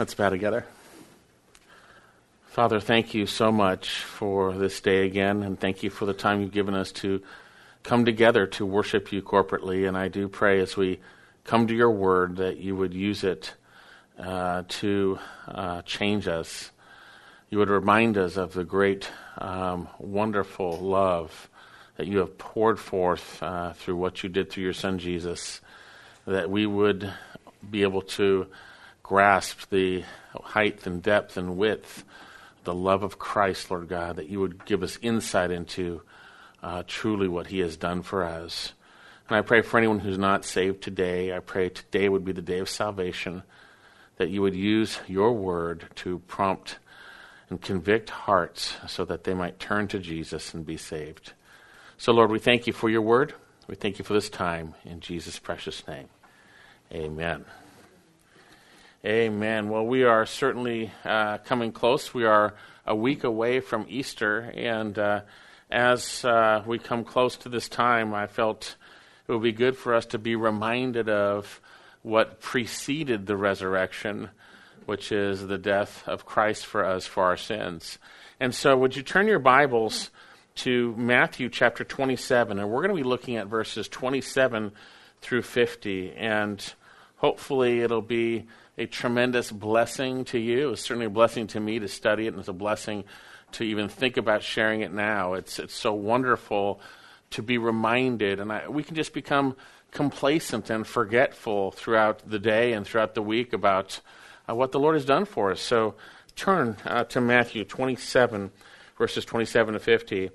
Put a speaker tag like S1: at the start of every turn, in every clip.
S1: Let's bow together. Father, thank you so much for this day again, and thank you for the time you've given us to come together to worship you corporately. And I do pray as we come to your word that you would use it uh, to uh, change us. You would remind us of the great, um, wonderful love that you have poured forth uh, through what you did through your son Jesus, that we would be able to grasp the height and depth and width, the love of Christ, Lord God, that you would give us insight into uh, truly what He has done for us. And I pray for anyone who's not saved today, I pray today would be the day of salvation, that you would use your word to prompt and convict hearts so that they might turn to Jesus and be saved. So, Lord, we thank you for your word. We thank you for this time. In Jesus' precious name, amen. Amen. Well, we are certainly uh, coming close. We are a week away from Easter, and uh, as uh, we come close to this time, I felt it would be good for us to be reminded of what preceded the resurrection, which is the death of Christ for us for our sins. And so, would you turn your Bibles to Matthew chapter 27, and we're going to be looking at verses 27 through 50, and hopefully it'll be a tremendous blessing to you. It's certainly a blessing to me to study it, and it's a blessing to even think about sharing it now. It's it's so wonderful to be reminded, and I, we can just become complacent and forgetful throughout the day and throughout the week about uh, what the Lord has done for us. So turn uh, to Matthew 27, verses 27 to 50.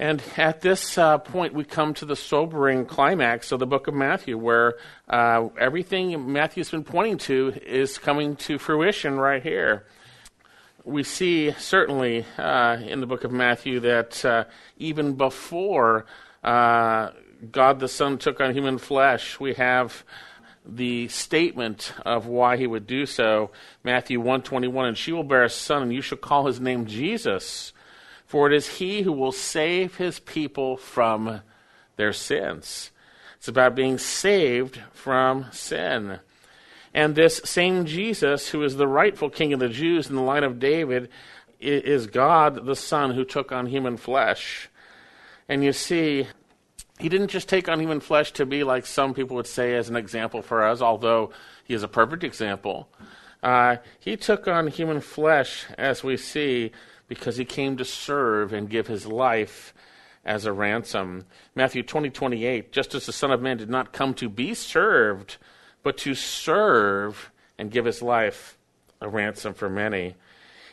S1: And at this uh, point, we come to the sobering climax of the book of Matthew, where uh, everything Matthew's been pointing to is coming to fruition right here. We see certainly uh, in the book of Matthew that uh, even before uh, God the Son took on human flesh, we have the statement of why he would do so. Matthew 121, and she will bear a son, and you shall call his name Jesus for it is he who will save his people from their sins. It's about being saved from sin. And this same Jesus, who is the rightful king of the Jews in the line of David, is God the Son who took on human flesh. And you see, he didn't just take on human flesh to be like some people would say as an example for us, although he is a perfect example. Uh, he took on human flesh, as we see, because he came to serve and give his life as a ransom. Matthew 20, 28, just as the Son of Man did not come to be served, but to serve and give his life a ransom for many.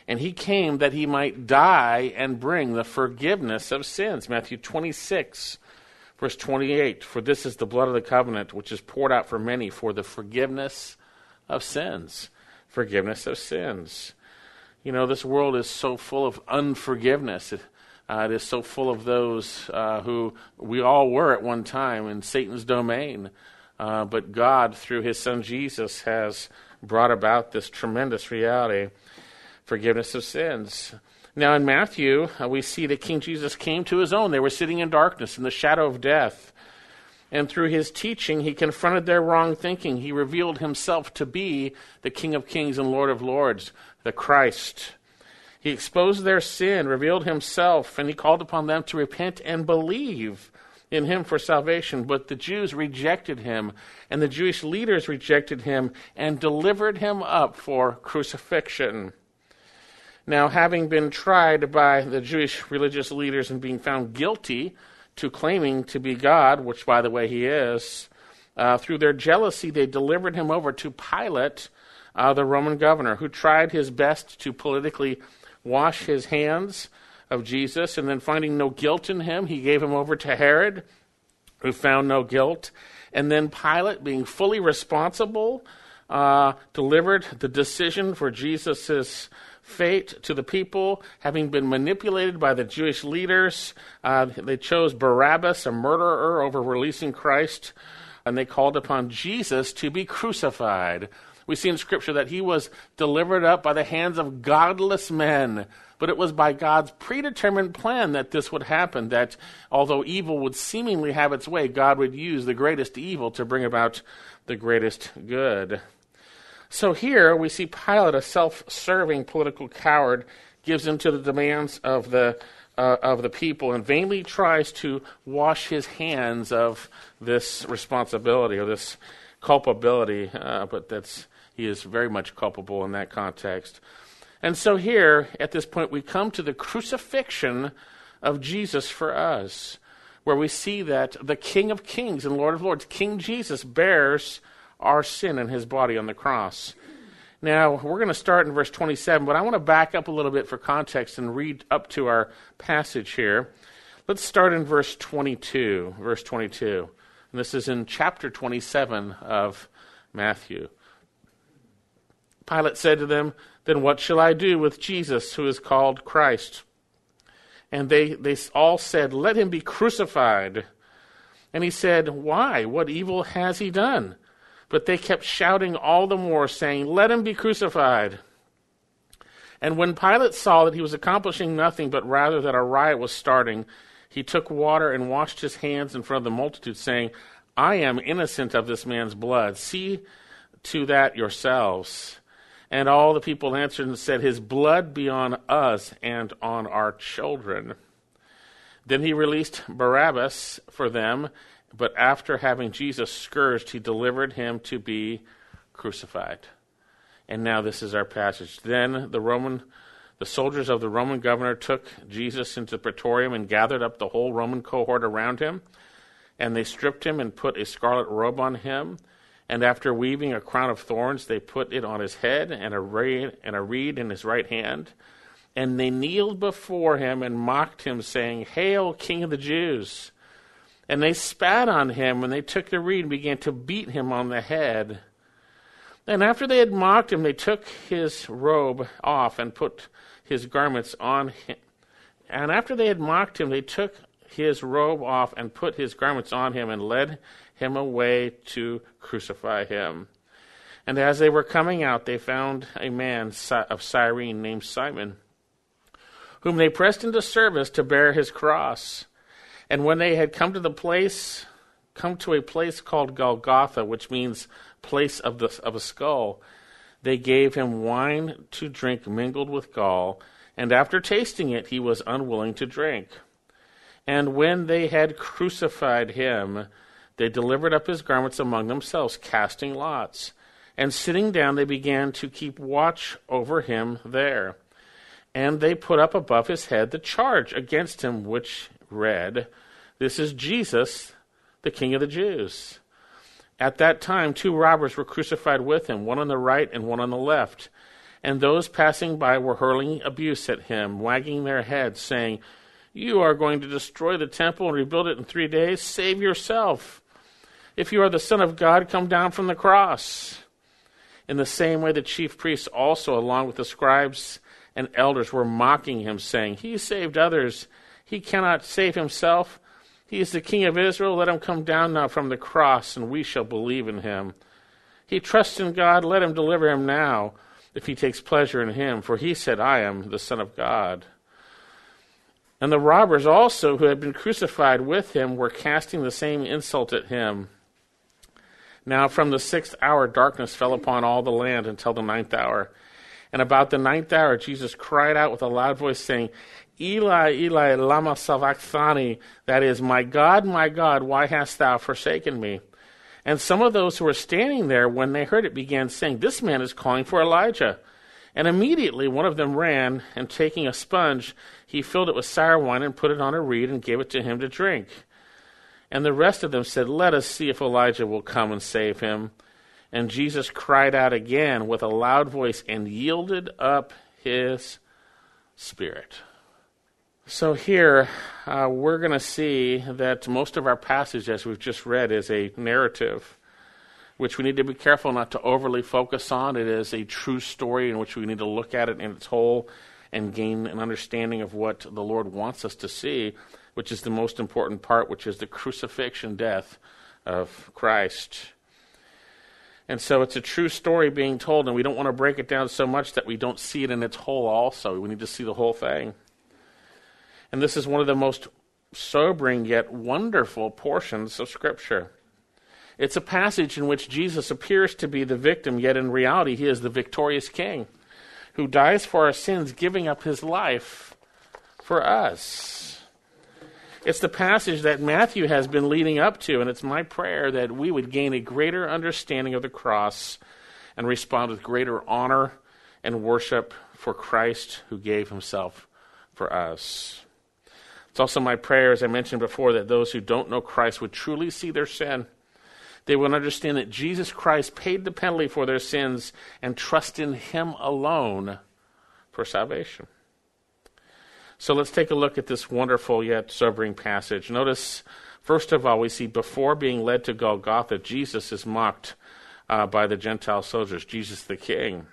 S1: And he came that he might die and bring the forgiveness of sins. Matthew 26, verse 28 For this is the blood of the covenant, which is poured out for many for the forgiveness of sins. Forgiveness of sins. You know, this world is so full of unforgiveness. It, uh, it is so full of those uh, who we all were at one time in Satan's domain. Uh, but God, through his son Jesus, has brought about this tremendous reality forgiveness of sins. Now, in Matthew, uh, we see that King Jesus came to his own. They were sitting in darkness, in the shadow of death. And through his teaching, he confronted their wrong thinking. He revealed himself to be the King of Kings and Lord of Lords the Christ. He exposed their sin, revealed himself, and he called upon them to repent and believe in him for salvation. But the Jews rejected him, and the Jewish leaders rejected him and delivered him up for crucifixion. Now, having been tried by the Jewish religious leaders and being found guilty to claiming to be God, which, by the way, he is, uh, through their jealousy, they delivered him over to Pilate uh, the Roman governor, who tried his best to politically wash his hands of Jesus, and then finding no guilt in him, he gave him over to Herod, who found no guilt. And then Pilate, being fully responsible, uh, delivered the decision for Jesus' fate to the people, having been manipulated by the Jewish leaders. Uh, they chose Barabbas, a murderer, over releasing Christ, and they called upon Jesus to be crucified. We see in Scripture that he was delivered up by the hands of godless men. But it was by God's predetermined plan that this would happen, that although evil would seemingly have its way, God would use the greatest evil to bring about the greatest good. So here we see Pilate, a self serving political coward, gives in to the demands of the, uh, of the people and vainly tries to wash his hands of this responsibility or this culpability, uh, but that's, he is very much culpable in that context. And so here, at this point, we come to the crucifixion of Jesus for us, where we see that the King of Kings and Lord of Lords, King Jesus, bears our sin in his body on the cross. Now, we're going to start in verse 27, but I want to back up a little bit for context and read up to our passage here. Let's start in verse 22. Verse 22. And this is in chapter 27 of Matthew. Pilate said to them, Then what shall I do with Jesus, who is called Christ? And they, they all said, Let him be crucified. And he said, Why? What evil has he done? But they kept shouting all the more, saying, Let him be crucified. And when Pilate saw that he was accomplishing nothing, but rather that a riot was starting, he took water and washed his hands in front of the multitude, saying, I am innocent of this man's blood. See to that yourselves. And all the people answered and said, His blood be on us and on our children. Then he released Barabbas for them, but after having Jesus scourged, he delivered him to be crucified. And now this is our passage. Then the Roman the soldiers of the Roman governor took Jesus into the praetorium and gathered up the whole Roman cohort around him. And they stripped him and put a scarlet robe on him. And after weaving a crown of thorns, they put it on his head and a, reed, and a reed in his right hand. And they kneeled before him and mocked him, saying, Hail, King of the Jews! And they spat on him, and they took the reed and began to beat him on the head. And after they had mocked him, they took his robe off and put his garments on him. And after they had mocked him, they took his robe off and put his garments on him and led him away to crucify him. And as they were coming out, they found a man of Cyrene named Simon, whom they pressed into service to bear his cross. And when they had come to the place, come to a place called Golgotha, which means place of, the, of a skull, they gave him wine to drink mingled with gall, and after tasting it, he was unwilling to drink. And when they had crucified him, they delivered up his garments among themselves, casting lots. And sitting down, they began to keep watch over him there. And they put up above his head the charge against him, which read, This is Jesus, the King of the Jews. At that time, two robbers were crucified with him, one on the right and one on the left. And those passing by were hurling abuse at him, wagging their heads, saying, You are going to destroy the temple and rebuild it in three days? Save yourself. If you are the Son of God, come down from the cross. In the same way, the chief priests also, along with the scribes and elders, were mocking him, saying, He saved others. He cannot save himself. He is the King of Israel. Let him come down now from the cross, and we shall believe in him. He trusts in God. Let him deliver him now, if he takes pleasure in him. For he said, I am the Son of God. And the robbers also, who had been crucified with him, were casting the same insult at him. Now, from the sixth hour, darkness fell upon all the land until the ninth hour. And about the ninth hour, Jesus cried out with a loud voice, saying, Eli, Eli, lama sabachthani, that is, my God, my God, why hast thou forsaken me? And some of those who were standing there, when they heard it, began saying, This man is calling for Elijah. And immediately one of them ran, and taking a sponge, he filled it with sour wine and put it on a reed and gave it to him to drink. And the rest of them said, Let us see if Elijah will come and save him. And Jesus cried out again with a loud voice and yielded up his spirit. So here uh, we're going to see that most of our passage, as we've just read, is a narrative, which we need to be careful not to overly focus on. It is a true story in which we need to look at it in its whole and gain an understanding of what the Lord wants us to see, which is the most important part, which is the crucifixion death of Christ. And so it's a true story being told, and we don't want to break it down so much that we don't see it in its whole also. We need to see the whole thing. And this is one of the most sobering yet wonderful portions of Scripture. It's a passage in which Jesus appears to be the victim, yet in reality, he is the victorious king who dies for our sins, giving up his life for us. It's the passage that Matthew has been leading up to, and it's my prayer that we would gain a greater understanding of the cross and respond with greater honor and worship for Christ who gave himself for us. It's also my prayer, as I mentioned before, that those who don't know Christ would truly see their sin they would understand that Jesus Christ paid the penalty for their sins and trust in Him alone for salvation. So let's take a look at this wonderful yet sobering passage. Notice, first of all, we see before being led to Golgotha, Jesus is mocked uh, by the Gentile soldiers, Jesus the King.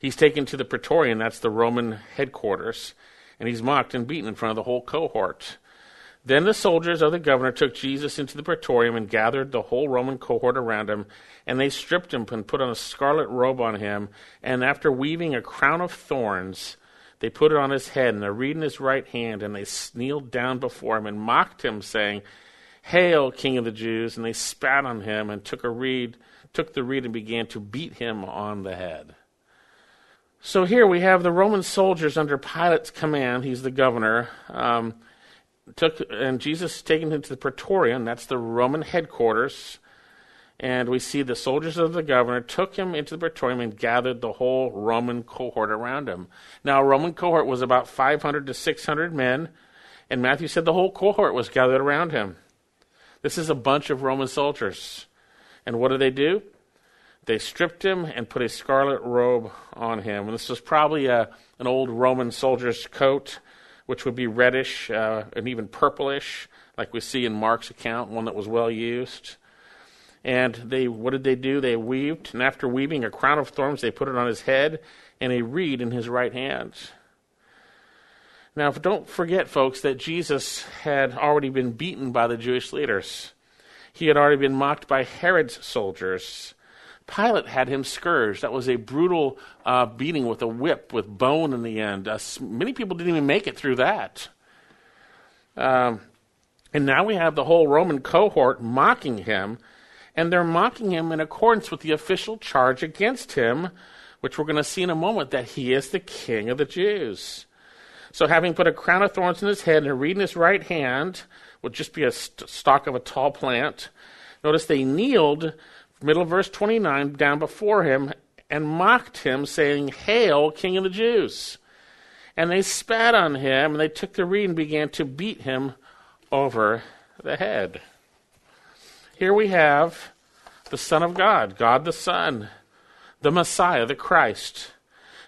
S1: He's taken to the Praetorium, that's the Roman headquarters, and he's mocked and beaten in front of the whole cohort. Then the soldiers of the governor took Jesus into the praetorium and gathered the whole Roman cohort around him, and they stripped him and put on a scarlet robe on him, and after weaving a crown of thorns, they put it on his head and a reed in his right hand, and they kneeled down before him and mocked him, saying, Hail, King of the Jews! And they spat on him and took a reed, took the reed and began to beat him on the head. So here we have the Roman soldiers under Pilate's command. He's the governor. Um, took and Jesus taken him to the Praetorium, that's the Roman headquarters, and we see the soldiers of the governor took him into the Praetorium and gathered the whole Roman cohort around him. Now, a Roman cohort was about 500 to 600 men, and Matthew said the whole cohort was gathered around him. This is a bunch of Roman soldiers. And what do they do? They stripped him and put a scarlet robe on him. And this was probably a, an old Roman soldier's coat which would be reddish uh, and even purplish, like we see in Mark's account, one that was well used. And they, what did they do? They weaved, and after weaving a crown of thorns, they put it on his head and a reed in his right hand. Now, don't forget, folks, that Jesus had already been beaten by the Jewish leaders. He had already been mocked by Herod's soldiers. Pilate had him scourged. That was a brutal uh, beating with a whip with bone in the end. Uh, many people didn't even make it through that. Um, and now we have the whole Roman cohort mocking him, and they're mocking him in accordance with the official charge against him, which we're going to see in a moment that he is the king of the Jews. So, having put a crown of thorns in his head and a reed in his right hand, would just be a st- stalk of a tall plant. Notice they kneeled middle verse 29, down before him and mocked him, saying, Hail, King of the Jews! And they spat on him, and they took the reed and began to beat him over the head. Here we have the Son of God, God the Son, the Messiah, the Christ,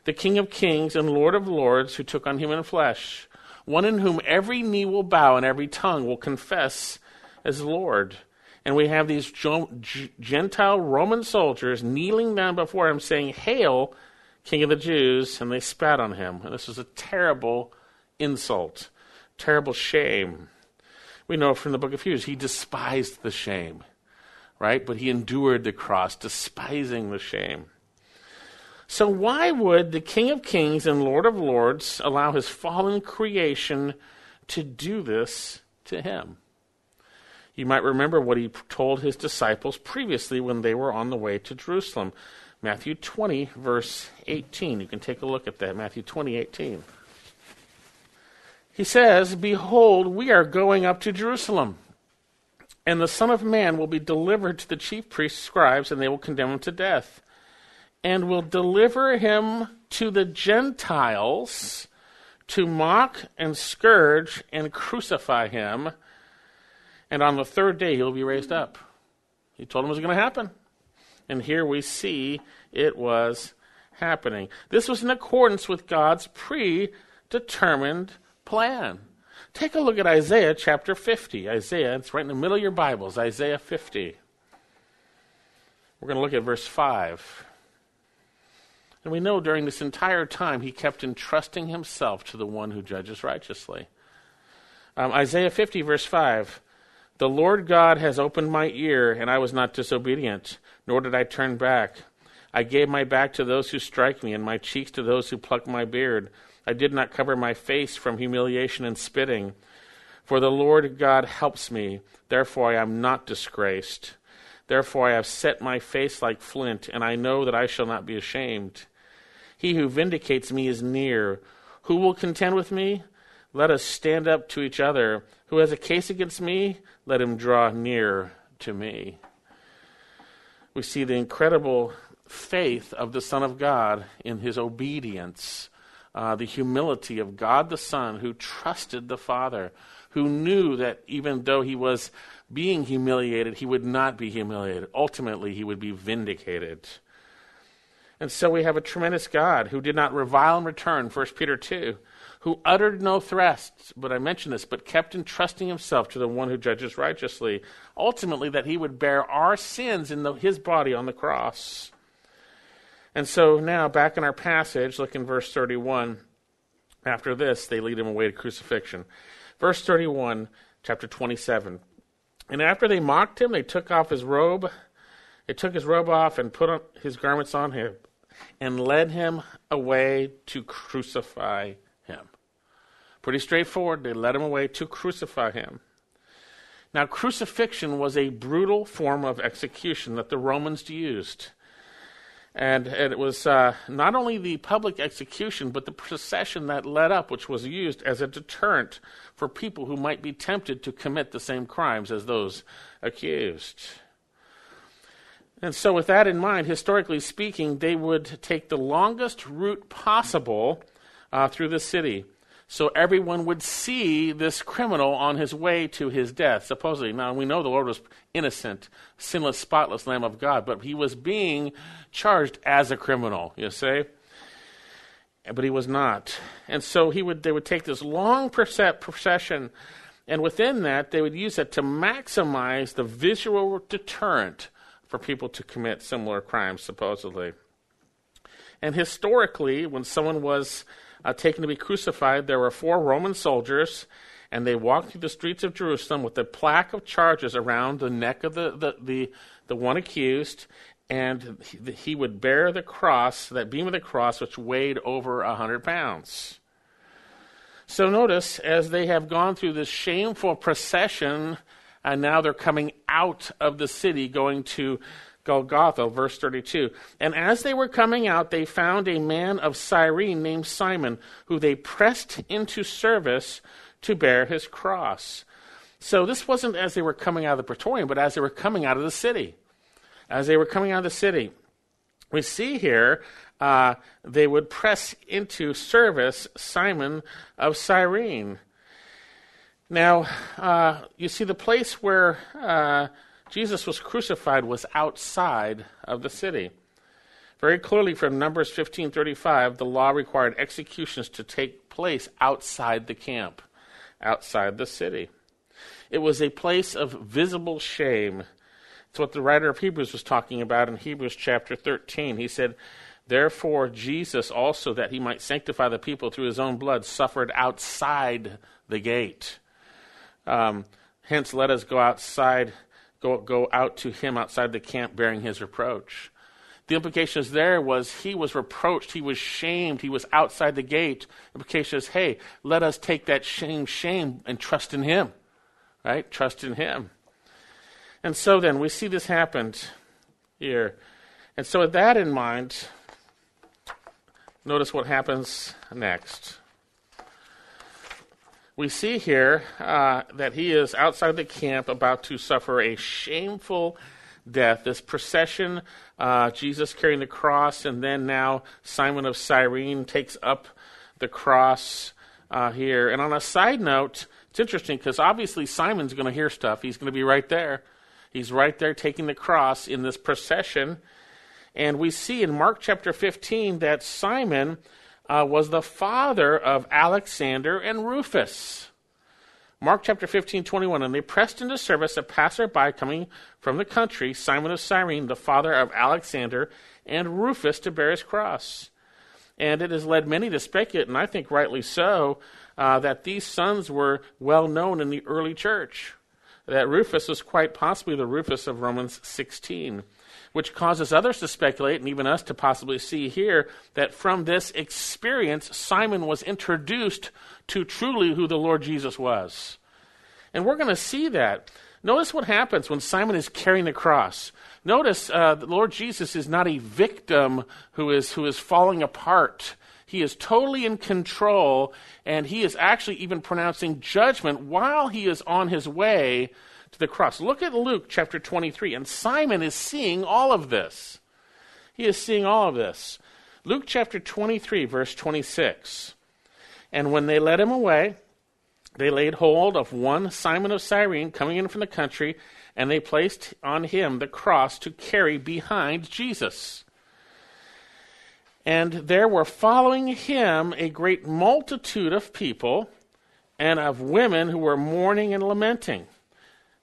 S1: the King of kings and Lord of lords who took on human flesh, one in whom every knee will bow and every tongue will confess as Lord and we have these Gentile Roman soldiers kneeling down before him saying, Hail, King of the Jews, and they spat on him. And this was a terrible insult, terrible shame. We know from the book of Hebrews, he despised the shame, right? But he endured the cross, despising the shame. So, why would the King of Kings and Lord of Lords allow his fallen creation to do this to him? You might remember what he told his disciples previously when they were on the way to Jerusalem. Matthew 20, verse 18. You can take a look at that. Matthew 20, 18. He says, Behold, we are going up to Jerusalem, and the Son of Man will be delivered to the chief priests, scribes, and they will condemn him to death, and will deliver him to the Gentiles to mock and scourge and crucify him and on the third day he'll be raised up. He told him it was going to happen. And here we see it was happening. This was in accordance with God's predetermined plan. Take a look at Isaiah chapter 50. Isaiah, it's right in the middle of your Bibles, Isaiah 50. We're going to look at verse 5. And we know during this entire time he kept entrusting himself to the one who judges righteously. Um, Isaiah 50, verse 5. The Lord God has opened my ear, and I was not disobedient, nor did I turn back. I gave my back to those who strike me, and my cheeks to those who pluck my beard. I did not cover my face from humiliation and spitting. For the Lord God helps me, therefore I am not disgraced. Therefore, I have set my face like flint, and I know that I shall not be ashamed. He who vindicates me is near. Who will contend with me? Let us stand up to each other. Who has a case against me? Let him draw near to me. We see the incredible faith of the Son of God in his obedience, uh, the humility of God the Son who trusted the Father, who knew that even though he was being humiliated, he would not be humiliated. Ultimately, he would be vindicated. And so we have a tremendous God who did not revile in return, 1 Peter 2, who uttered no threats, but I mention this, but kept entrusting himself to the one who judges righteously. Ultimately, that he would bear our sins in the, his body on the cross. And so now, back in our passage, look in verse 31. After this, they lead him away to crucifixion. Verse 31, chapter 27. And after they mocked him, they took off his robe. They took his robe off and put his garments on him and led him away to crucify him. Pretty straightforward. They led him away to crucify him. Now, crucifixion was a brutal form of execution that the Romans used. And, it was uh, not only the public execution, but the procession that led up, which was used as a deterrent for people who might be tempted to commit the same crimes as those accused. And so, with that in mind, historically speaking, they would take the longest route possible uh, through the city so everyone would see this criminal on his way to his death, supposedly. Now, we know the Lord was innocent, sinless, spotless Lamb of God, but he was being charged as a criminal, you see? But he was not. And so he would, they would take this long procession, and within that, they would use it to maximize the visual deterrent for people to commit similar crimes, supposedly. And historically, when someone was uh, taken to be crucified, there were four Roman soldiers, and they walked through the streets of Jerusalem with a plaque of charges around the neck of the, the, the, the one accused, and he, he would bear the cross, that beam of the cross, which weighed over a hundred pounds. So notice, as they have gone through this shameful procession, and now they're coming out of the city, going to Golgotha, verse 32. And as they were coming out, they found a man of Cyrene named Simon, who they pressed into service to bear his cross. So this wasn't as they were coming out of the praetorium, but as they were coming out of the city. As they were coming out of the city. We see here uh, they would press into service Simon of Cyrene. Now, uh, you see, the place where uh, Jesus was crucified was outside of the city. Very clearly from Numbers 15:35, the law required executions to take place outside the camp, outside the city. It was a place of visible shame. It's what the writer of Hebrews was talking about in Hebrews chapter 13. He said, Therefore, Jesus also, that he might sanctify the people through his own blood, suffered outside the gate. Um, hence, let us go outside go, go out to him outside the camp bearing his reproach. The implications there was he was reproached, he was shamed, he was outside the gate. The implication is, hey, let us take that shame, shame, and trust in him. Right? Trust in him. And so then we see this happened here. And so with that in mind, notice what happens next we see here uh, that he is outside the camp about to suffer a shameful death. This procession, uh, Jesus carrying the cross, and then now Simon of Cyrene takes up the cross uh, here. And on a side note, it's interesting because obviously Simon's going to hear stuff. He's going to be right there. He's right there taking the cross in this procession. And we see in Mark chapter 15 that Simon uh, was the father of Alexander and Rufus. Mark chapter 15, 21. And they pressed into service a passerby coming from the country, Simon of Cyrene, the father of Alexander and Rufus, to bear his cross. And it has led many to speculate, and I think rightly so, uh, that these sons were well known in the early church. That Rufus was quite possibly the Rufus of Romans 16 which causes others to speculate, and even us to possibly see here, that from this experience, Simon was introduced to truly who the Lord Jesus was. And we're going to see that. Notice what happens when Simon is carrying the cross. Notice uh, the Lord Jesus is not a victim who is, who is falling apart. He is totally in control, and he is actually even pronouncing judgment while he is on his way to the cross. Look at Luke chapter 23, and Simon is seeing all of this. He is seeing all of this. Luke chapter 23, verse 26. And when they led him away, they laid hold of one Simon of Cyrene coming in from the country, and they placed on him the cross to carry behind Jesus. And there were following him a great multitude of people and of women who were mourning and lamenting.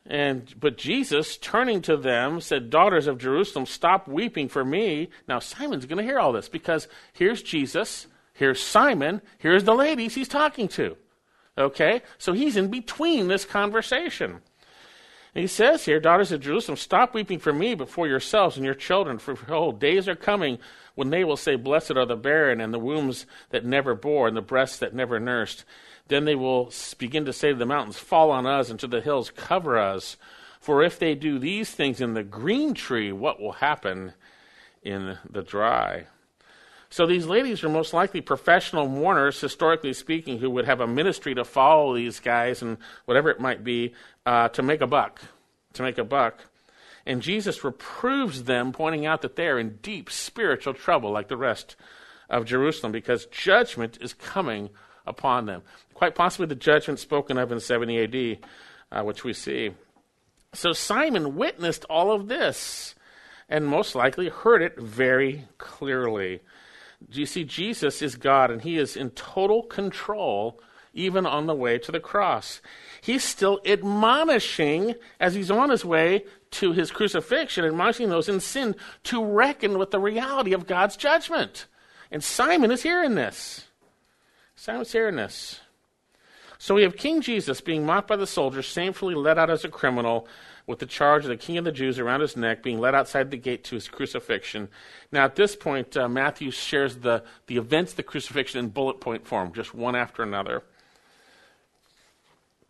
S1: And but Jesus, turning to them, said, "Daughters of Jerusalem, stop weeping for me." Now Simon's going to hear all this because here's Jesus, here's Simon, here's the ladies he's talking to. Okay? So he's in between this conversation. He says here, Daughters of Jerusalem, stop weeping for me, but for yourselves and your children, for behold, days are coming when they will say, Blessed are the barren, and the wombs that never bore, and the breasts that never nursed. Then they will begin to say to the mountains, Fall on us, and to the hills, Cover us. For if they do these things in the green tree, what will happen in the dry? So these ladies are most likely professional mourners, historically speaking, who would have a ministry to follow these guys and whatever it might be uh, to make a buck. To make a buck. And Jesus reproves them, pointing out that they are in deep spiritual trouble, like the rest of Jerusalem, because judgment is coming upon them. Quite possibly the judgment spoken of in 70 AD, uh, which we see. So Simon witnessed all of this and most likely heard it very clearly. You see, Jesus is God and he is in total control even on the way to the cross. He's still admonishing as he's on his way to his crucifixion, admonishing those in sin to reckon with the reality of God's judgment. And Simon is hearing this. Hearing. So we have King Jesus being mocked by the soldiers, shamefully led out as a criminal, with the charge of the king of the Jews around his neck, being led outside the gate to his crucifixion. Now, at this point, uh, Matthew shares the, the events the crucifixion in bullet point form, just one after another.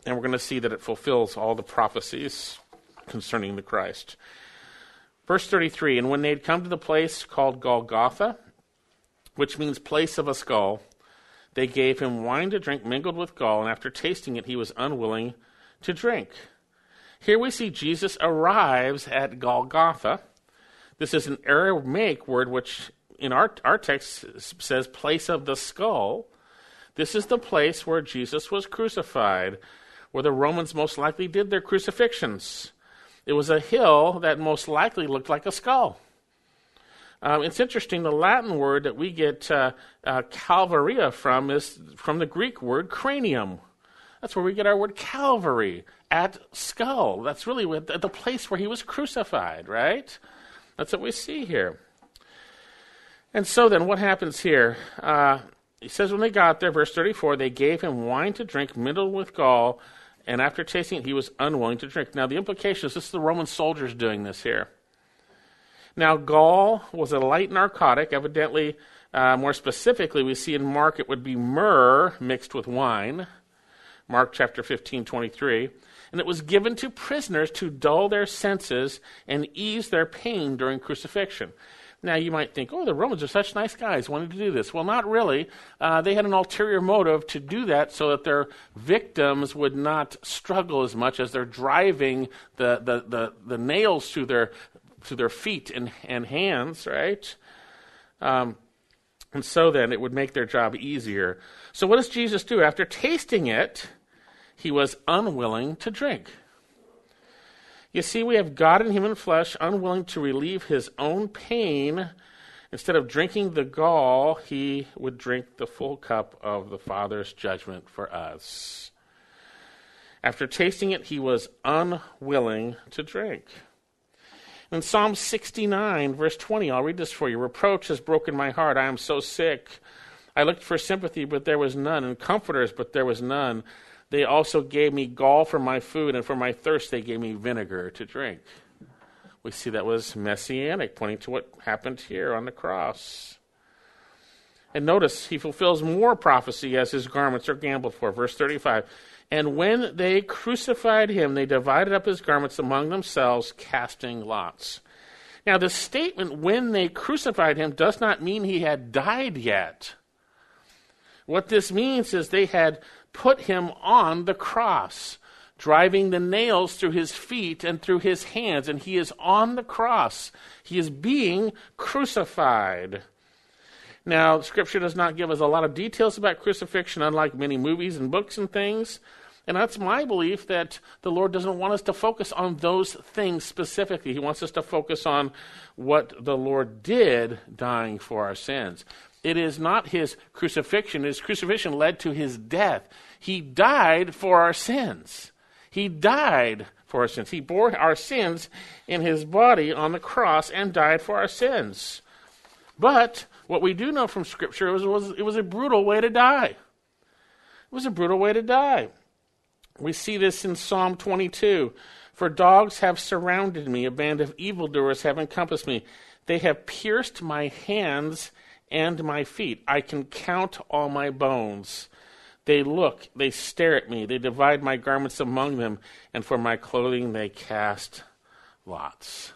S1: And we're going to see that it fulfills all the prophecies concerning the Christ. Verse 33 And when they had come to the place called Golgotha, which means place of a skull, they gave him wine to drink mingled with gall, and after tasting it, he was unwilling to drink. Here we see Jesus arrives at Golgotha. This is an Aramaic word which in our, our text says place of the skull. This is the place where Jesus was crucified, where the Romans most likely did their crucifixions. It was a hill that most likely looked like a skull. Um, it's interesting, the Latin word that we get uh, uh, Calvaria from is from the Greek word cranium. That's where we get our word Calvary, at skull. That's really the place where he was crucified, right? That's what we see here. And so then, what happens here? Uh, he says, when they got there, verse 34, they gave him wine to drink mingled with gall, and after tasting it, he was unwilling to drink. Now, the implication is this is the Roman soldiers doing this here. Now, gall was a light narcotic. Evidently, uh, more specifically, we see in Mark it would be myrrh mixed with wine. Mark chapter 15, 23. And it was given to prisoners to dull their senses and ease their pain during crucifixion. Now, you might think, oh, the Romans are such nice guys wanting to do this. Well, not really. Uh, they had an ulterior motive to do that so that their victims would not struggle as much as they're driving the, the, the, the nails through their, through their feet and, and hands, right? Um, and so then it would make their job easier. So, what does Jesus do? After tasting it, he was unwilling to drink. You see, we have God in human flesh, unwilling to relieve his own pain. Instead of drinking the gall, he would drink the full cup of the Father's judgment for us. After tasting it, he was unwilling to drink. In Psalm 69, verse 20, I'll read this for you. Reproach has broken my heart. I am so sick. I looked for sympathy, but there was none, and comforters, but there was none. They also gave me gall for my food, and for my thirst, they gave me vinegar to drink. We see that was messianic, pointing to what happened here on the cross. And notice he fulfills more prophecy as his garments are gambled for. Verse 35 And when they crucified him, they divided up his garments among themselves, casting lots. Now, the statement, when they crucified him, does not mean he had died yet. What this means is they had put him on the cross, driving the nails through his feet and through his hands, and he is on the cross. He is being crucified. Now, Scripture does not give us a lot of details about crucifixion, unlike many movies and books and things. And that's my belief that the Lord doesn't want us to focus on those things specifically. He wants us to focus on what the Lord did dying for our sins. It is not his crucifixion. His crucifixion led to his death. He died for our sins. He died for our sins. He bore our sins in his body on the cross and died for our sins. But what we do know from Scripture was, was it was a brutal way to die. It was a brutal way to die. We see this in Psalm 22. For dogs have surrounded me, a band of evildoers have encompassed me. They have pierced my hands and my feet. I can count all my bones. They look, they stare at me, they divide my garments among them, and for my clothing they cast lots.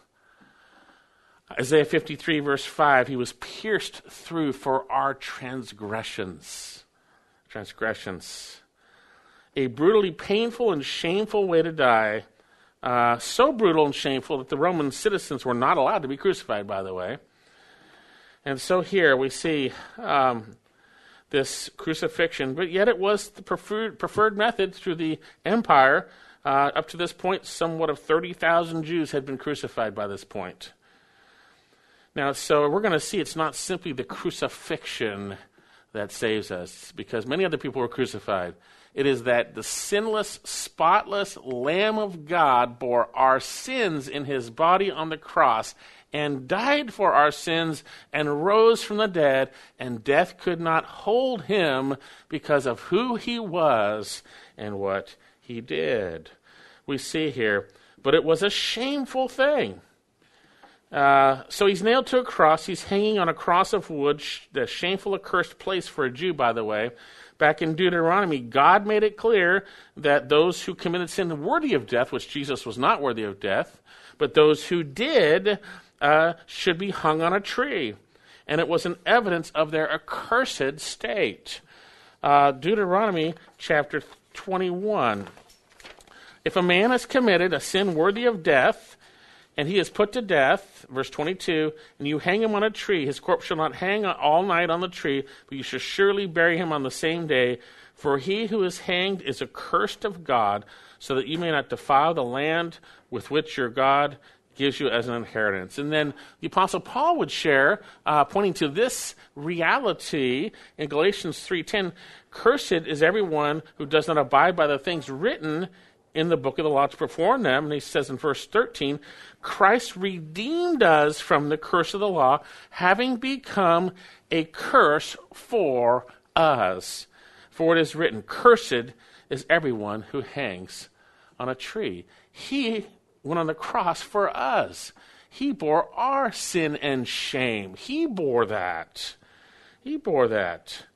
S1: Isaiah 53, verse 5 He was pierced through for our transgressions. Transgressions. A brutally painful and shameful way to die. Uh, so brutal and shameful that the Roman citizens were not allowed to be crucified, by the way. And so here we see um, this crucifixion, but yet it was the preferred, preferred method through the empire. Uh, up to this point, somewhat of 30,000 Jews had been crucified by this point. Now, so we're going to see it's not simply the crucifixion that saves us, because many other people were crucified. It is that the sinless, spotless Lamb of God bore our sins in his body on the cross and died for our sins and rose from the dead, and death could not hold him because of who he was and what he did. We see here, but it was a shameful thing. Uh, so he's nailed to a cross. He's hanging on a cross of wood, the shameful, accursed place for a Jew, by the way. Back in Deuteronomy, God made it clear that those who committed sin worthy of death, which Jesus was not worthy of death, but those who did uh, should be hung on a tree. And it was an evidence of their accursed state. Uh, Deuteronomy chapter 21. If a man has committed a sin worthy of death, and he is put to death, verse 22, and you hang him on a tree, his corpse shall not hang all night on the tree, but you shall surely bury him on the same day. For he who is hanged is accursed of God, so that you may not defile the land with which your God gives you as an inheritance. And then the Apostle Paul would share, uh, pointing to this reality in Galatians 3.10, Cursed is everyone who does not abide by the things written in the book of the law to perform them. And he says in verse 13, Christ redeemed us from the curse of the law, having become a curse for us. For it is written, Cursed is everyone who hangs on a tree. He went on the cross for us. He bore our sin and shame. He bore that. He bore that.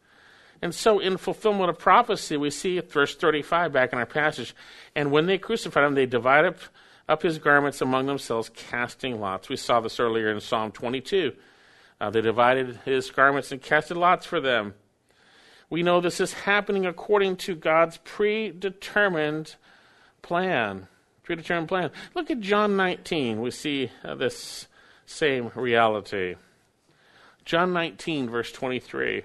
S1: And so, in fulfillment of prophecy, we see at verse 35 back in our passage. And when they crucified him, they divided up, up his garments among themselves, casting lots. We saw this earlier in Psalm 22. Uh, they divided his garments and casted lots for them. We know this is happening according to God's predetermined plan predetermined plan. Look at John 19. We see uh, this same reality. John 19, verse 23.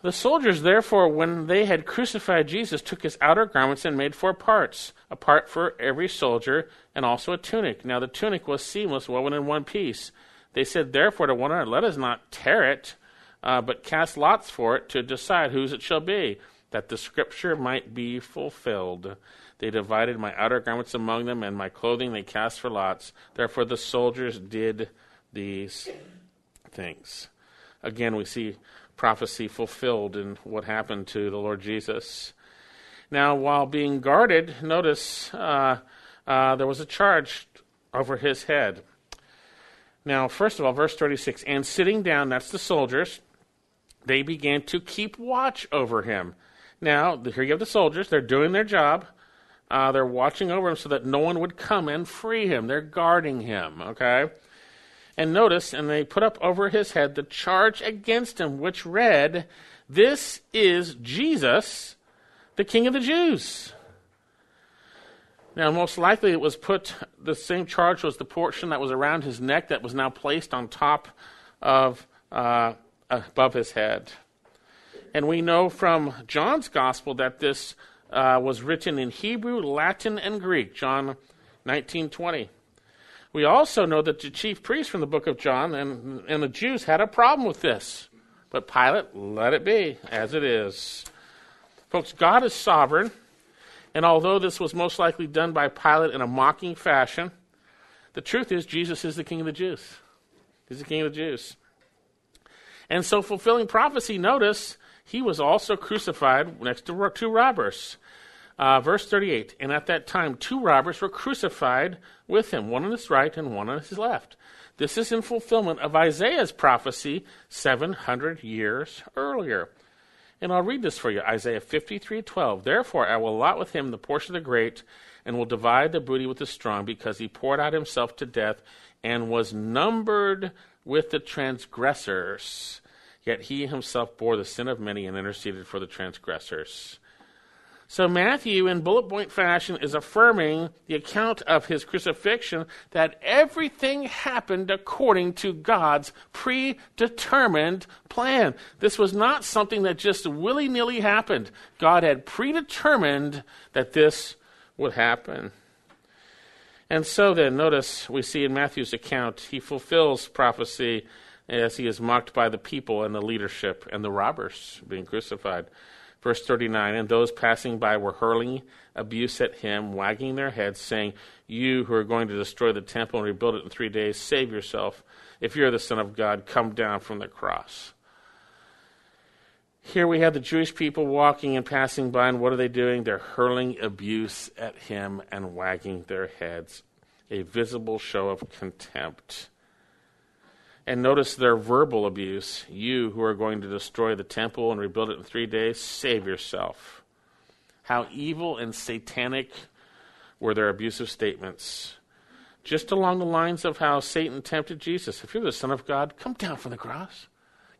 S1: The soldiers, therefore, when they had crucified Jesus, took his outer garments and made four parts, a part for every soldier, and also a tunic. Now the tunic was seamless, woven in one piece. They said, therefore, to one another, Let us not tear it, uh, but cast lots for it to decide whose it shall be, that the scripture might be fulfilled. They divided my outer garments among them, and my clothing they cast for lots. Therefore the soldiers did these things. Again, we see prophecy fulfilled in what happened to the Lord Jesus. Now, while being guarded, notice uh, uh, there was a charge over his head. Now, first of all, verse 36 and sitting down, that's the soldiers, they began to keep watch over him Now, here you have the soldiers. They're doing their job. Uh, they're watching over him so that no one would come and free him. They're guarding him, okay? And notice, and they put up over his head the charge against him, which read, This is Jesus, the King of the Jews. Now, most likely it was put, the same charge was the portion that was around his neck that was now placed on top of, uh, above his head. And we know from John's gospel that this uh, was written in Hebrew, Latin, and Greek, John 19:20. We also know that the chief priests from the book of John and, and the Jews had a problem with this. But Pilate let it be as it is. Folks, God is sovereign, and although this was most likely done by Pilate in a mocking fashion, the truth is Jesus is the king of the Jews. He's the king of the Jews. And so, fulfilling prophecy, notice he was also crucified next to two robbers. Uh, verse 38 And at that time, two robbers were crucified with him, one on his right and one on his left. This is in fulfillment of Isaiah's prophecy 700 years earlier. And I'll read this for you Isaiah 53:12. Therefore, I will allot with him the portion of the great, and will divide the booty with the strong, because he poured out himself to death and was numbered with the transgressors. Yet he himself bore the sin of many and interceded for the transgressors. So Matthew, in bullet point fashion, is affirming the account of his crucifixion that everything happened according to God's predetermined plan. This was not something that just willy nilly happened. God had predetermined that this would happen. And so then, notice we see in Matthew's account, he fulfills prophecy as he is mocked by the people and the leadership and the robbers being crucified. Verse 39 And those passing by were hurling abuse at him, wagging their heads, saying, You who are going to destroy the temple and rebuild it in three days, save yourself. If you're the Son of God, come down from the cross. Here we have the Jewish people walking and passing by, and what are they doing? They're hurling abuse at him and wagging their heads, a visible show of contempt. And notice their verbal abuse. You who are going to destroy the temple and rebuild it in three days, save yourself. How evil and satanic were their abusive statements. Just along the lines of how Satan tempted Jesus. If you're the Son of God, come down from the cross.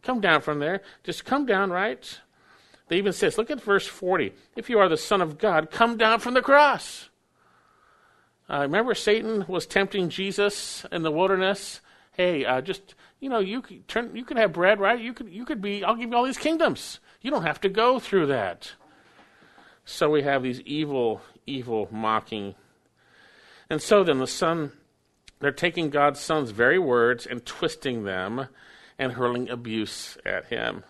S1: Come down from there. Just come down, right? They even says, look at verse 40. If you are the Son of God, come down from the cross. Uh, remember, Satan was tempting Jesus in the wilderness hey, uh, just you know, you could turn, you could have bread, right? You could, you could be. I'll give you all these kingdoms. You don't have to go through that. So we have these evil, evil mocking. And so then the son, they're taking God's son's very words and twisting them and hurling abuse at him.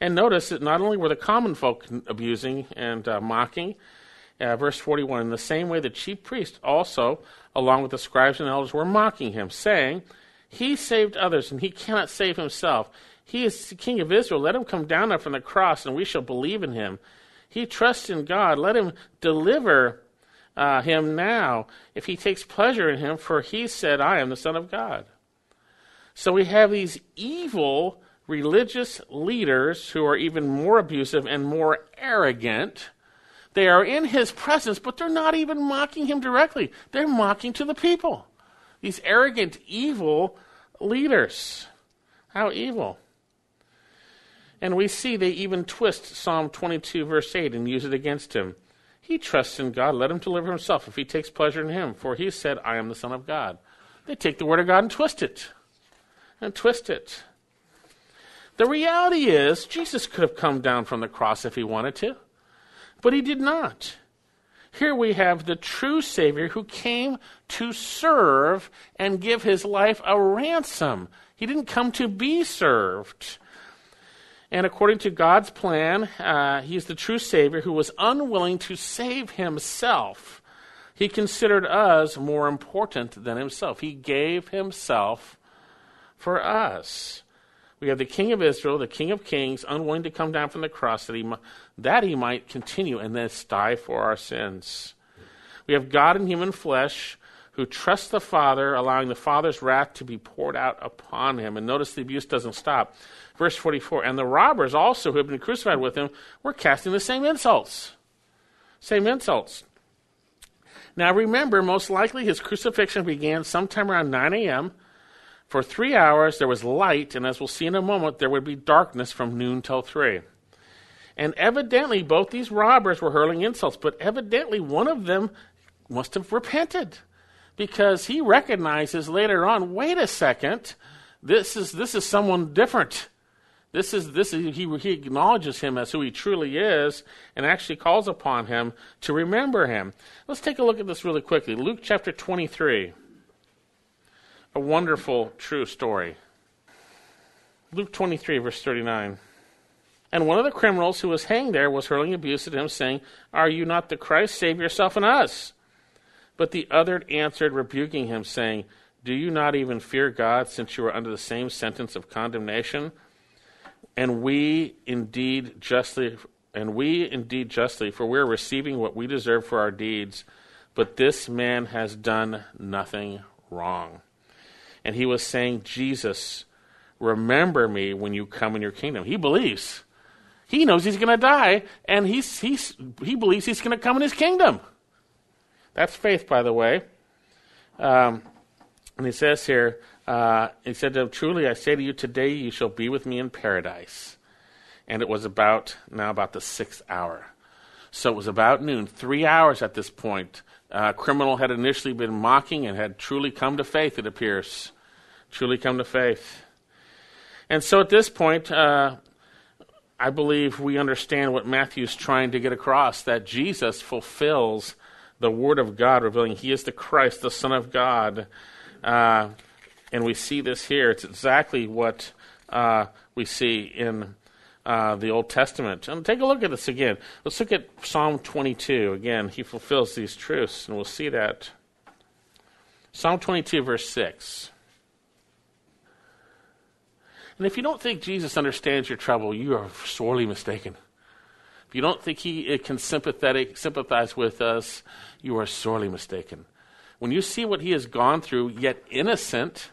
S1: And notice that not only were the common folk abusing and uh, mocking, uh, verse 41, in the same way the chief priests also, along with the scribes and elders, were mocking him, saying, he saved others, and he cannot save himself. He is the King of Israel. Let him come down from the cross, and we shall believe in him. He trusts in God. Let him deliver uh, him now, if he takes pleasure in him, for he said, I am the Son of God. So we have these evil religious leaders who are even more abusive and more arrogant. They are in his presence, but they're not even mocking him directly. They're mocking to the people. These arrogant, evil leaders. How evil. And we see they even twist Psalm 22, verse 8, and use it against him. He trusts in God. Let him deliver himself if he takes pleasure in him. For he said, I am the Son of God. They take the word of God and twist it. And twist it. The reality is, Jesus could have come down from the cross if he wanted to, but he did not. Here we have the true Savior who came to serve and give his life a ransom. He didn't come to be served. And according to God's plan, uh, he's the true Savior who was unwilling to save himself. He considered us more important than himself. He gave himself for us. We have the King of Israel, the King of Kings, unwilling to come down from the cross that he, that he might continue and then die for our sins. We have God in human flesh, who trusts the Father, allowing the Father's wrath to be poured out upon him. And notice the abuse doesn't stop. Verse 44 And the robbers also who had been crucified with him were casting the same insults. Same insults. Now remember, most likely his crucifixion began sometime around 9 a.m. For three hours there was light, and as we'll see in a moment, there would be darkness from noon till 3. And evidently, both these robbers were hurling insults, but evidently one of them must have repented because he recognizes later on wait a second, this is, this is someone different. This is this is, he he acknowledges him as who he truly is, and actually calls upon him to remember him. Let's take a look at this really quickly. Luke chapter twenty three. A wonderful true story. Luke twenty three verse thirty nine. And one of the criminals who was hanged there was hurling abuse at him, saying, Are you not the Christ? Save yourself and us. But the other answered, rebuking him, saying, Do you not even fear God, since you are under the same sentence of condemnation? And we indeed justly, and we indeed justly, for we are receiving what we deserve for our deeds. But this man has done nothing wrong. And he was saying, Jesus, remember me when you come in your kingdom. He believes. He knows he's going to die, and he's, he's, he believes he's going to come in his kingdom. That's faith, by the way. Um, and he says here, uh, he said Truly I say to you, today you shall be with me in paradise. And it was about, now about the sixth hour. So it was about noon, three hours at this point. Uh, criminal had initially been mocking and had truly come to faith, it appears. Truly come to faith. And so at this point, uh, I believe we understand what Matthew's trying to get across that Jesus fulfills the Word of God, revealing He is the Christ, the Son of God. Uh, and we see this here. It's exactly what uh, we see in uh, the Old Testament. And take a look at this again. Let's look at Psalm 22. Again, he fulfills these truths, and we'll see that. Psalm 22, verse 6. And if you don't think Jesus understands your trouble, you are sorely mistaken. If you don't think he can sympathetic, sympathize with us, you are sorely mistaken. When you see what he has gone through, yet innocent,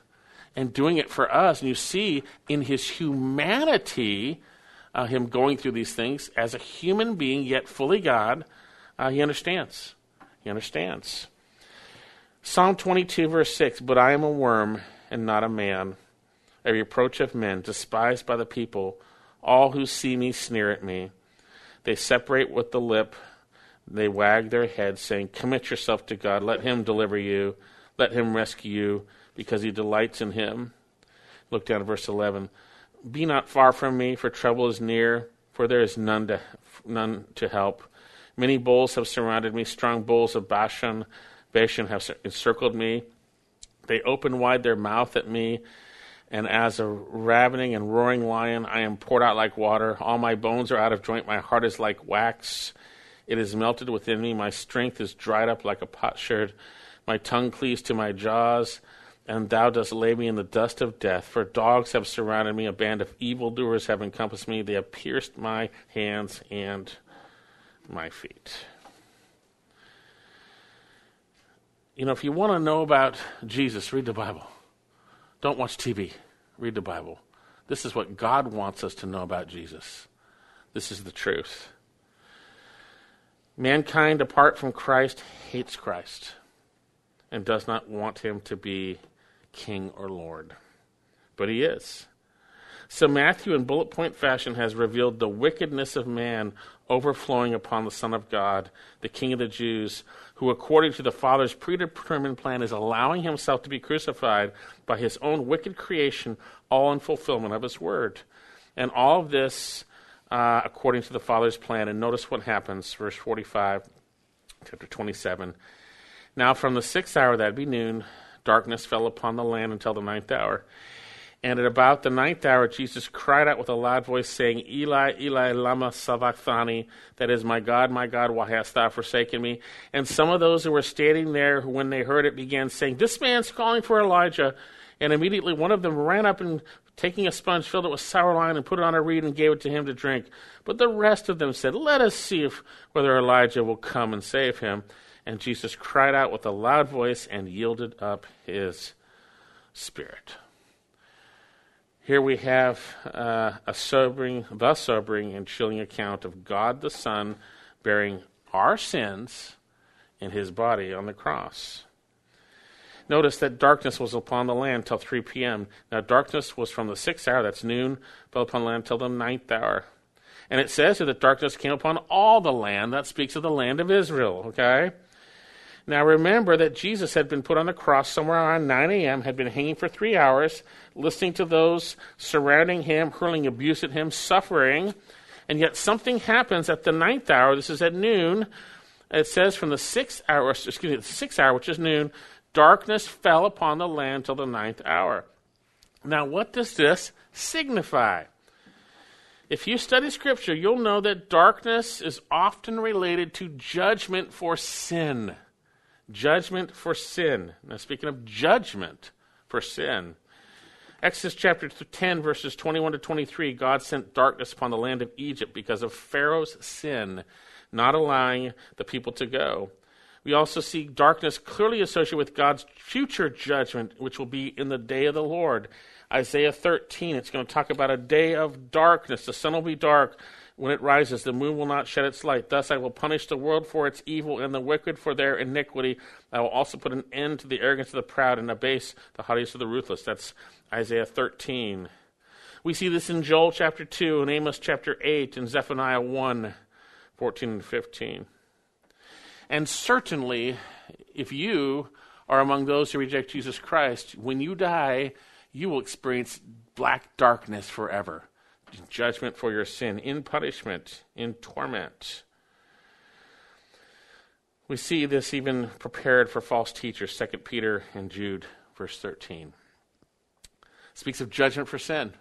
S1: and doing it for us. And you see in his humanity, uh, him going through these things as a human being, yet fully God, uh, he understands. He understands. Psalm 22, verse 6 But I am a worm and not a man, a reproach of men, despised by the people. All who see me sneer at me. They separate with the lip. They wag their heads, saying, Commit yourself to God. Let him deliver you. Let him rescue you because he delights in him. Look down at verse 11. Be not far from me, for trouble is near, for there is none to, none to help. Many bulls have surrounded me, strong bulls of Bashan, Bashan have encircled me. They open wide their mouth at me, and as a ravening and roaring lion, I am poured out like water. All my bones are out of joint. My heart is like wax. It is melted within me. My strength is dried up like a potsherd. My tongue cleaves to my jaws and thou dost lay me in the dust of death. For dogs have surrounded me, a band of evildoers have encompassed me, they have pierced my hands and my feet. You know, if you want to know about Jesus, read the Bible. Don't watch TV, read the Bible. This is what God wants us to know about Jesus. This is the truth. Mankind, apart from Christ, hates Christ and does not want him to be king or lord. But he is. So Matthew, in bullet point fashion, has revealed the wickedness of man overflowing upon the Son of God, the King of the Jews, who, according to the Father's predetermined plan, is allowing himself to be crucified by his own wicked creation, all in fulfillment of his word. And all of this uh, according to the Father's plan. And notice what happens, verse 45, chapter 27. Now, from the sixth hour, that'd be noon, Darkness fell upon the land until the ninth hour. And at about the ninth hour, Jesus cried out with a loud voice, saying, Eli, Eli, lama sabachthani, that is, my God, my God, why hast thou forsaken me? And some of those who were standing there, when they heard it, began saying, This man's calling for Elijah. And immediately one of them ran up and, taking a sponge, filled it with sour wine, and put it on a reed and gave it to him to drink. But the rest of them said, Let us see if, whether Elijah will come and save him. And Jesus cried out with a loud voice and yielded up his spirit. Here we have uh, a sobering, the sobering and chilling account of God the Son bearing our sins in his body on the cross. Notice that darkness was upon the land till 3 p.m. Now, darkness was from the sixth hour, that's noon, fell upon the land till the ninth hour. And it says that darkness came upon all the land. That speaks of the land of Israel, okay? Now remember that Jesus had been put on the cross somewhere around 9 a.m., had been hanging for three hours, listening to those surrounding him, hurling abuse at him, suffering. And yet something happens at the ninth hour. This is at noon. It says from the sixth hour, excuse me, the sixth hour, which is noon, darkness fell upon the land till the ninth hour. Now, what does this signify? If you study Scripture, you'll know that darkness is often related to judgment for sin. Judgment for sin. Now, speaking of judgment for sin, Exodus chapter 10, verses 21 to 23, God sent darkness upon the land of Egypt because of Pharaoh's sin, not allowing the people to go. We also see darkness clearly associated with God's future judgment, which will be in the day of the Lord. Isaiah 13, it's going to talk about a day of darkness. The sun will be dark when it rises, the moon will not shed its light. Thus I will punish the world for its evil and the wicked for their iniquity. I will also put an end to the arrogance of the proud and abase the haughtiness of the ruthless. That's Isaiah 13. We see this in Joel chapter 2 and Amos chapter 8 and Zephaniah 1, 14 and 15. And certainly, if you are among those who reject Jesus Christ, when you die, you will experience black darkness forever. Judgment for your sin, in punishment, in torment. We see this even prepared for false teachers, 2 Peter and Jude, verse 13. Speaks of judgment for sin.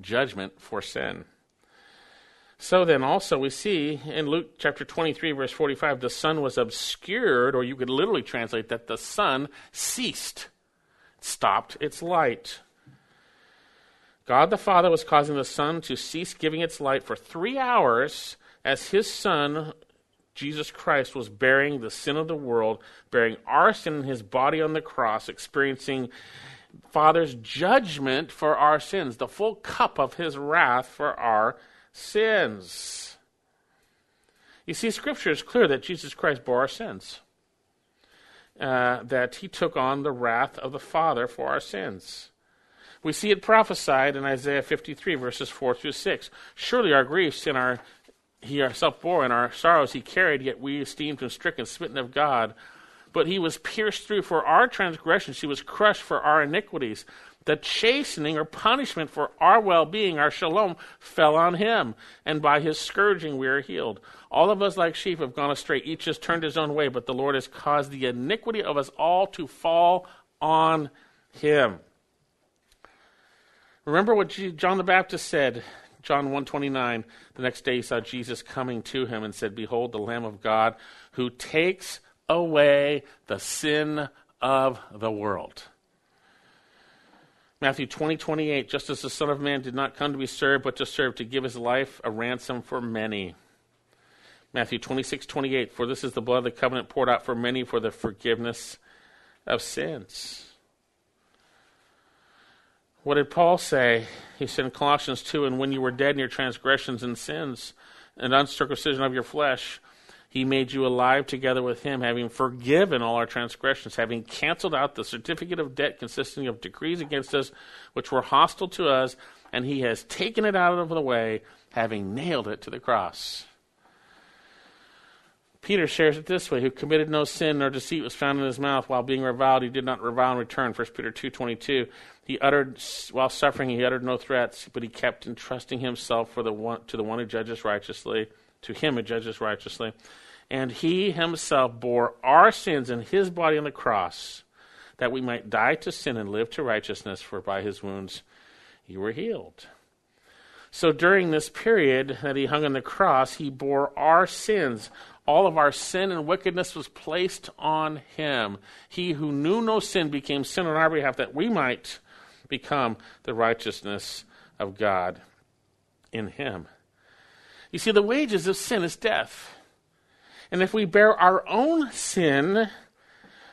S1: Judgment for sin. So then, also, we see in Luke chapter 23, verse 45, the sun was obscured, or you could literally translate that the sun ceased stopped its light. God the Father was causing the sun to cease giving its light for three hours as his Son, Jesus Christ, was bearing the sin of the world, bearing our sin in his body on the cross, experiencing Father's judgment for our sins, the full cup of his wrath for our sins. You see, Scripture is clear that Jesus Christ bore our sins uh, that he took on the wrath of the Father for our sins. We see it prophesied in Isaiah 53, verses 4 through 6. Surely our griefs and our he himself bore, and our sorrows he carried, yet we esteemed him stricken, smitten of God. But he was pierced through for our transgressions, he was crushed for our iniquities. The chastening or punishment for our well being, our shalom, fell on him, and by his scourging we are healed. All of us, like sheep, have gone astray. Each has turned his own way, but the Lord has caused the iniquity of us all to fall on him. Remember what John the Baptist said, John 129. The next day he saw Jesus coming to him and said, Behold, the Lamb of God who takes away the sin of the world. Matthew 20, 28, just as the Son of Man did not come to be served, but to serve, to give his life a ransom for many. Matthew 26, 28, for this is the blood of the covenant poured out for many for the forgiveness of sins. What did Paul say? He said in Colossians 2, and when you were dead in your transgressions and sins and uncircumcision of your flesh, he made you alive together with him, having forgiven all our transgressions, having canceled out the certificate of debt consisting of decrees against us, which were hostile to us, and he has taken it out of the way, having nailed it to the cross. Peter shares it this way: Who committed no sin nor deceit was found in his mouth. While being reviled, he did not revile in return. 1 Peter two twenty two. He uttered while suffering, he uttered no threats, but he kept entrusting himself for the one, to the one who judges righteously to him who judges righteously. And he himself bore our sins in his body on the cross, that we might die to sin and live to righteousness, for by his wounds you were healed. So during this period that he hung on the cross, he bore our sins. All of our sin and wickedness was placed on him. He who knew no sin became sin on our behalf that we might become the righteousness of God in him. You see, the wages of sin is death. And if we bear our own sin,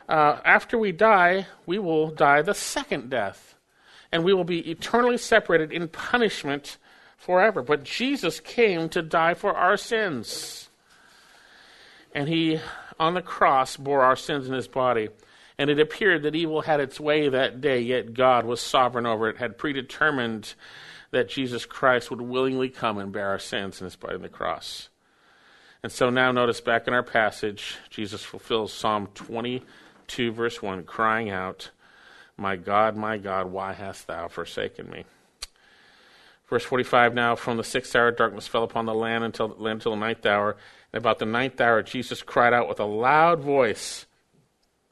S1: uh, after we die, we will die the second death. And we will be eternally separated in punishment forever. But Jesus came to die for our sins. And he, on the cross, bore our sins in his body. And it appeared that evil had its way that day, yet God was sovereign over it, had predetermined that Jesus Christ would willingly come and bear our sins in his body on the cross. And so now notice back in our passage, Jesus fulfills Psalm 22, verse 1, crying out, My God, my God, why hast thou forsaken me? Verse 45 now, from the sixth hour, darkness fell upon the land until, land until the ninth hour. About the ninth hour, Jesus cried out with a loud voice,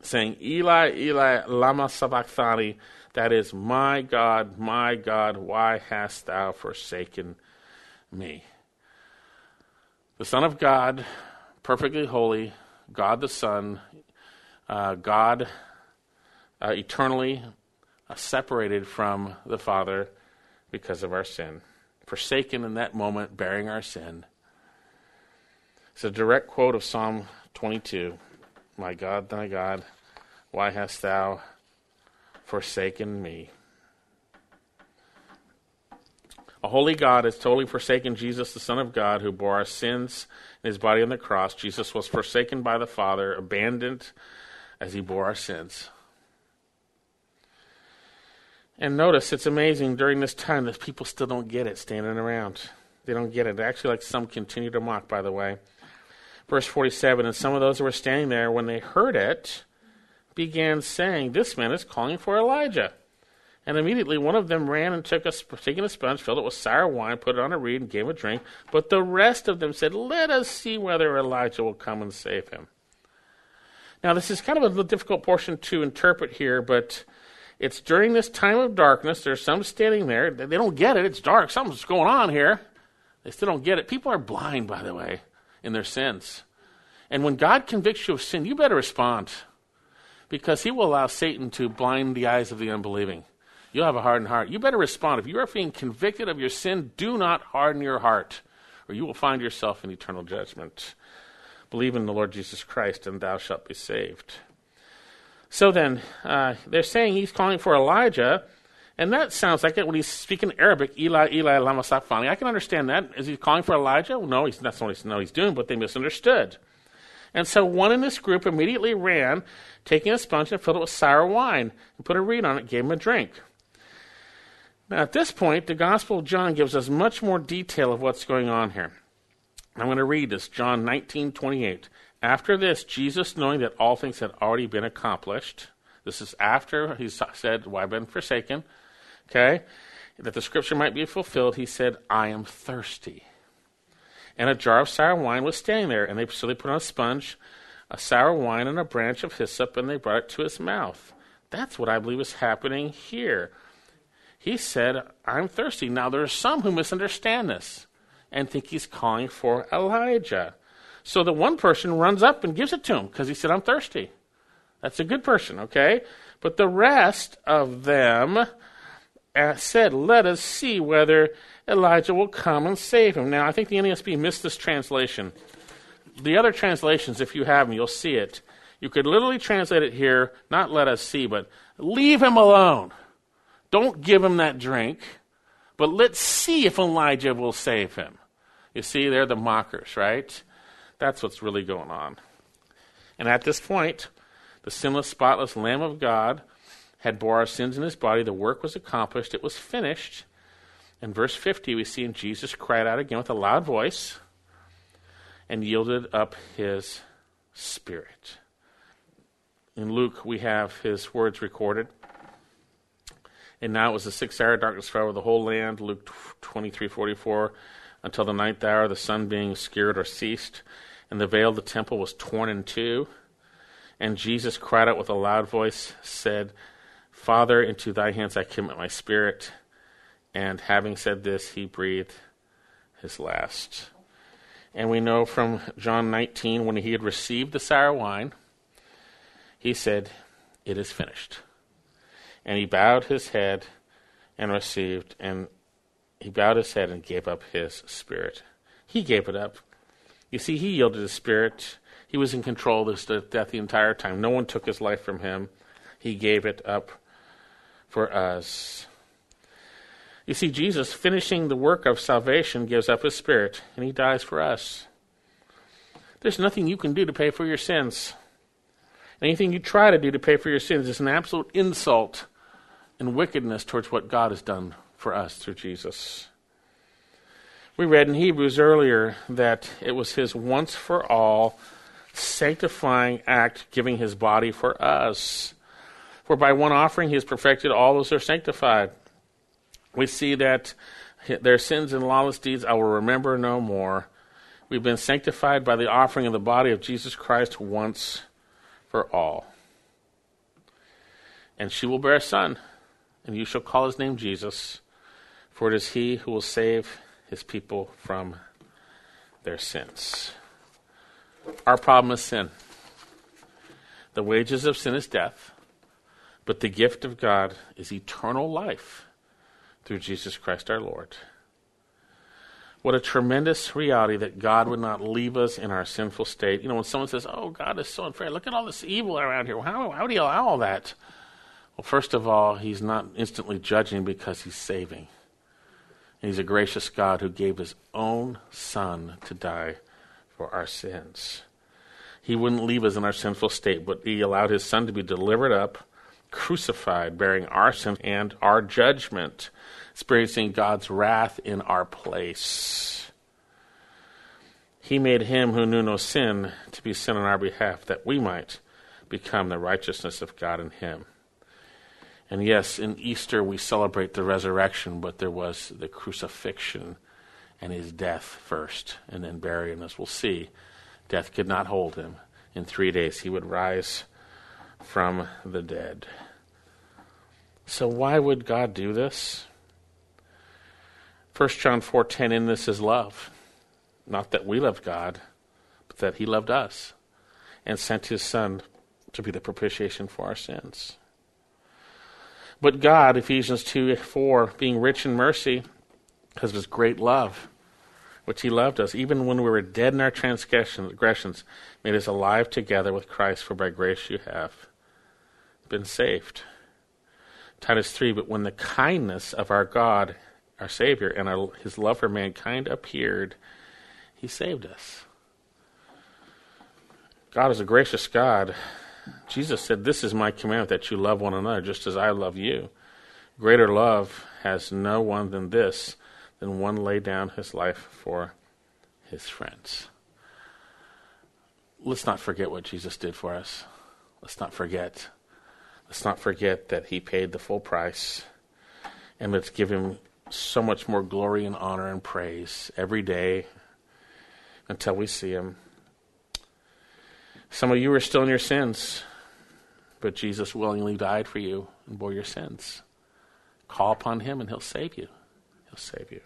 S1: saying, Eli, Eli, lama sabachthani, that is, My God, my God, why hast thou forsaken me? The Son of God, perfectly holy, God the Son, uh, God uh, eternally uh, separated from the Father because of our sin, forsaken in that moment, bearing our sin. It's a direct quote of Psalm 22 My God, thy God, why hast thou forsaken me? A holy God has totally forsaken Jesus, the Son of God, who bore our sins in his body on the cross. Jesus was forsaken by the Father, abandoned as he bore our sins. And notice it's amazing during this time that people still don't get it standing around. They don't get it. Actually, like some continue to mock, by the way. Verse 47 And some of those who were standing there, when they heard it, began saying, This man is calling for Elijah. And immediately one of them ran and took a, taking a sponge, filled it with sour wine, put it on a reed, and gave a drink. But the rest of them said, Let us see whether Elijah will come and save him. Now, this is kind of a difficult portion to interpret here, but it's during this time of darkness. There's some standing there. They don't get it. It's dark. Something's going on here. They still don't get it. People are blind, by the way, in their sins. And when God convicts you of sin, you better respond because He will allow Satan to blind the eyes of the unbelieving. You'll have a hardened heart. You better respond. If you are being convicted of your sin, do not harden your heart, or you will find yourself in eternal judgment. Believe in the Lord Jesus Christ, and thou shalt be saved. So then, uh, they're saying he's calling for Elijah, and that sounds like it when he's speaking Arabic, Eli, Eli, lama sabachthani. I can understand that. Is he calling for Elijah? Well, no, he's, that's not what he's doing, but they misunderstood. And so one in this group immediately ran, taking a sponge and filled it with sour wine, and put a reed on it, gave him a drink. Now, at this point, the Gospel of John gives us much more detail of what's going on here. I'm going to read this, John 19, 28. After this, Jesus, knowing that all things had already been accomplished, this is after he said, Why well, I've been forsaken, okay, that the scripture might be fulfilled, he said, I am thirsty. And a jar of sour wine was standing there, and they, so they put on a sponge, a sour wine, and a branch of hyssop, and they brought it to his mouth. That's what I believe is happening here. He said, I'm thirsty. Now, there are some who misunderstand this and think he's calling for Elijah. So the one person runs up and gives it to him because he said, I'm thirsty. That's a good person, okay? But the rest of them said, Let us see whether Elijah will come and save him. Now, I think the NASB missed this translation. The other translations, if you have them, you'll see it. You could literally translate it here, not let us see, but leave him alone. Don't give him that drink, but let's see if Elijah will save him. You see, they're the mockers, right? That's what's really going on. And at this point, the sinless, spotless Lamb of God had bore our sins in his body. The work was accomplished. It was finished. In verse 50, we see Jesus cried out again with a loud voice and yielded up his spirit. In Luke, we have his words recorded. And now it was the sixth hour, darkness fell over the whole land. Luke 23 44. Until the ninth hour, the sun being obscured or ceased and the veil of the temple was torn in two. And Jesus cried out with a loud voice, said, Father, into thy hands I commit my spirit. And having said this, he breathed his last. And we know from John 19, when he had received the sour wine, he said, It is finished. And he bowed his head and received, and he bowed his head and gave up his spirit. He gave it up you see, he yielded his spirit He was in control of this death the entire time. No one took his life from him. He gave it up for us. You see, Jesus, finishing the work of salvation, gives up his spirit, and he dies for us. There's nothing you can do to pay for your sins. Anything you try to do to pay for your sins is an absolute insult and wickedness towards what God has done for us through Jesus. We read in Hebrews earlier that it was his once for all sanctifying act giving his body for us. For by one offering he has perfected all those who are sanctified we see that their sins and lawless deeds I will remember no more. We've been sanctified by the offering of the body of Jesus Christ once for all. And she will bear a son, and you shall call his name Jesus, for it is he who will save his people from their sins. Our problem is sin. The wages of sin is death, but the gift of God is eternal life through Jesus Christ our Lord. What a tremendous reality that God would not leave us in our sinful state. You know, when someone says, Oh, God is so unfair, look at all this evil around here. How, how would He allow all that? Well, first of all, He's not instantly judging because He's saving. And He's a gracious God who gave His own Son to die for our sins. He wouldn't leave us in our sinful state, but He allowed His Son to be delivered up crucified, bearing our sins and our judgment, experiencing God's wrath in our place. He made him who knew no sin to be sin on our behalf, that we might become the righteousness of God in him. And yes, in Easter we celebrate the resurrection, but there was the crucifixion and his death first, and then burial. And as we'll see, death could not hold him. In three days he would rise from the dead. So why would God do this? 1 John 4:10 in this is love. Not that we loved God, but that he loved us and sent his son to be the propitiation for our sins. But God, Ephesians 2 4, being rich in mercy, because of his great love, which he loved us, even when we were dead in our transgressions, made us alive together with Christ, for by grace you have been saved. Titus 3 But when the kindness of our God, our Savior, and our, his love for mankind appeared, he saved us. God is a gracious God. Jesus said, This is my commandment that you love one another just as I love you. Greater love has no one than this, than one lay down his life for his friends. Let's not forget what Jesus did for us. Let's not forget Let's not forget that he paid the full price. And let's give him so much more glory and honor and praise every day until we see him. Some of you are still in your sins, but Jesus willingly died for you and bore your sins. Call upon him and he'll save you. He'll save you.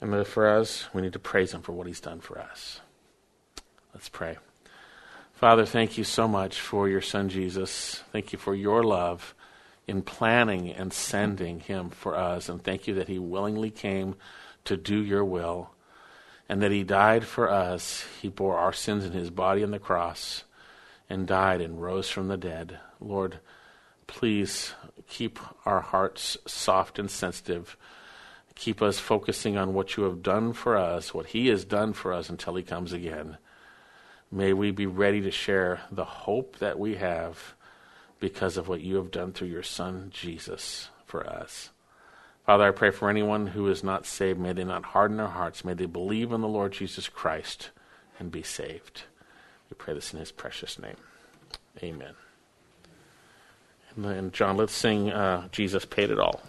S1: And for us, we need to praise him for what he's done for us. Let's pray. Father, thank you so much for your son Jesus. Thank you for your love in planning and sending him for us. And thank you that he willingly came to do your will and that he died for us. He bore our sins in his body on the cross and died and rose from the dead. Lord, please keep our hearts soft and sensitive. Keep us focusing on what you have done for us, what he has done for us until he comes again. May we be ready to share the hope that we have because of what you have done through your Son, Jesus, for us. Father, I pray for anyone who is not saved. May they not harden their hearts. May they believe in the Lord Jesus Christ and be saved. We pray this in his precious name. Amen. And then, John, let's sing uh, Jesus Paid It All.